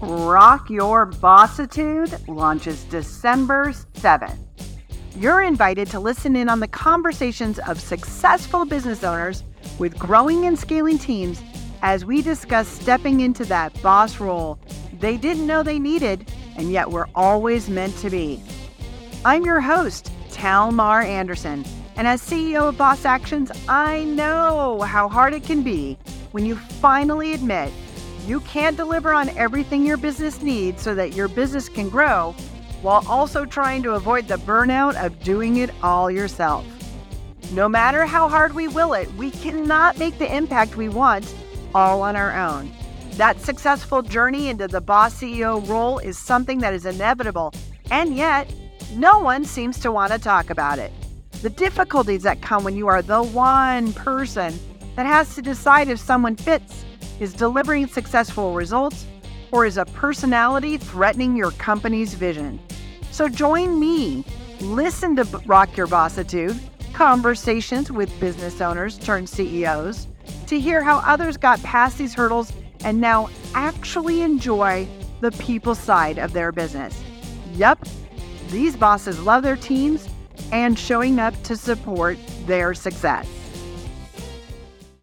Rock Your Bossitude launches December 7th. You're invited to listen in on the conversations of successful business owners with growing and scaling teams as we discuss stepping into that boss role they didn't know they needed and yet were always meant to be. I'm your host, Talmar Anderson, and as CEO of Boss Actions, I know how hard it can be when you finally admit you can't deliver on everything your business needs so that your business can grow while also trying to avoid the burnout of doing it all yourself. No matter how hard we will it, we cannot make the impact we want all on our own. That successful journey into the boss CEO role is something that is inevitable, and yet no one seems to want to talk about it. The difficulties that come when you are the one person that has to decide if someone fits is delivering successful results, or is a personality threatening your company's vision? So join me. Listen to Rock Your Bossitude, conversations with business owners turned CEOs, to hear how others got past these hurdles and now actually enjoy the people side of their business. Yep, these bosses love their teams and showing up to support their success.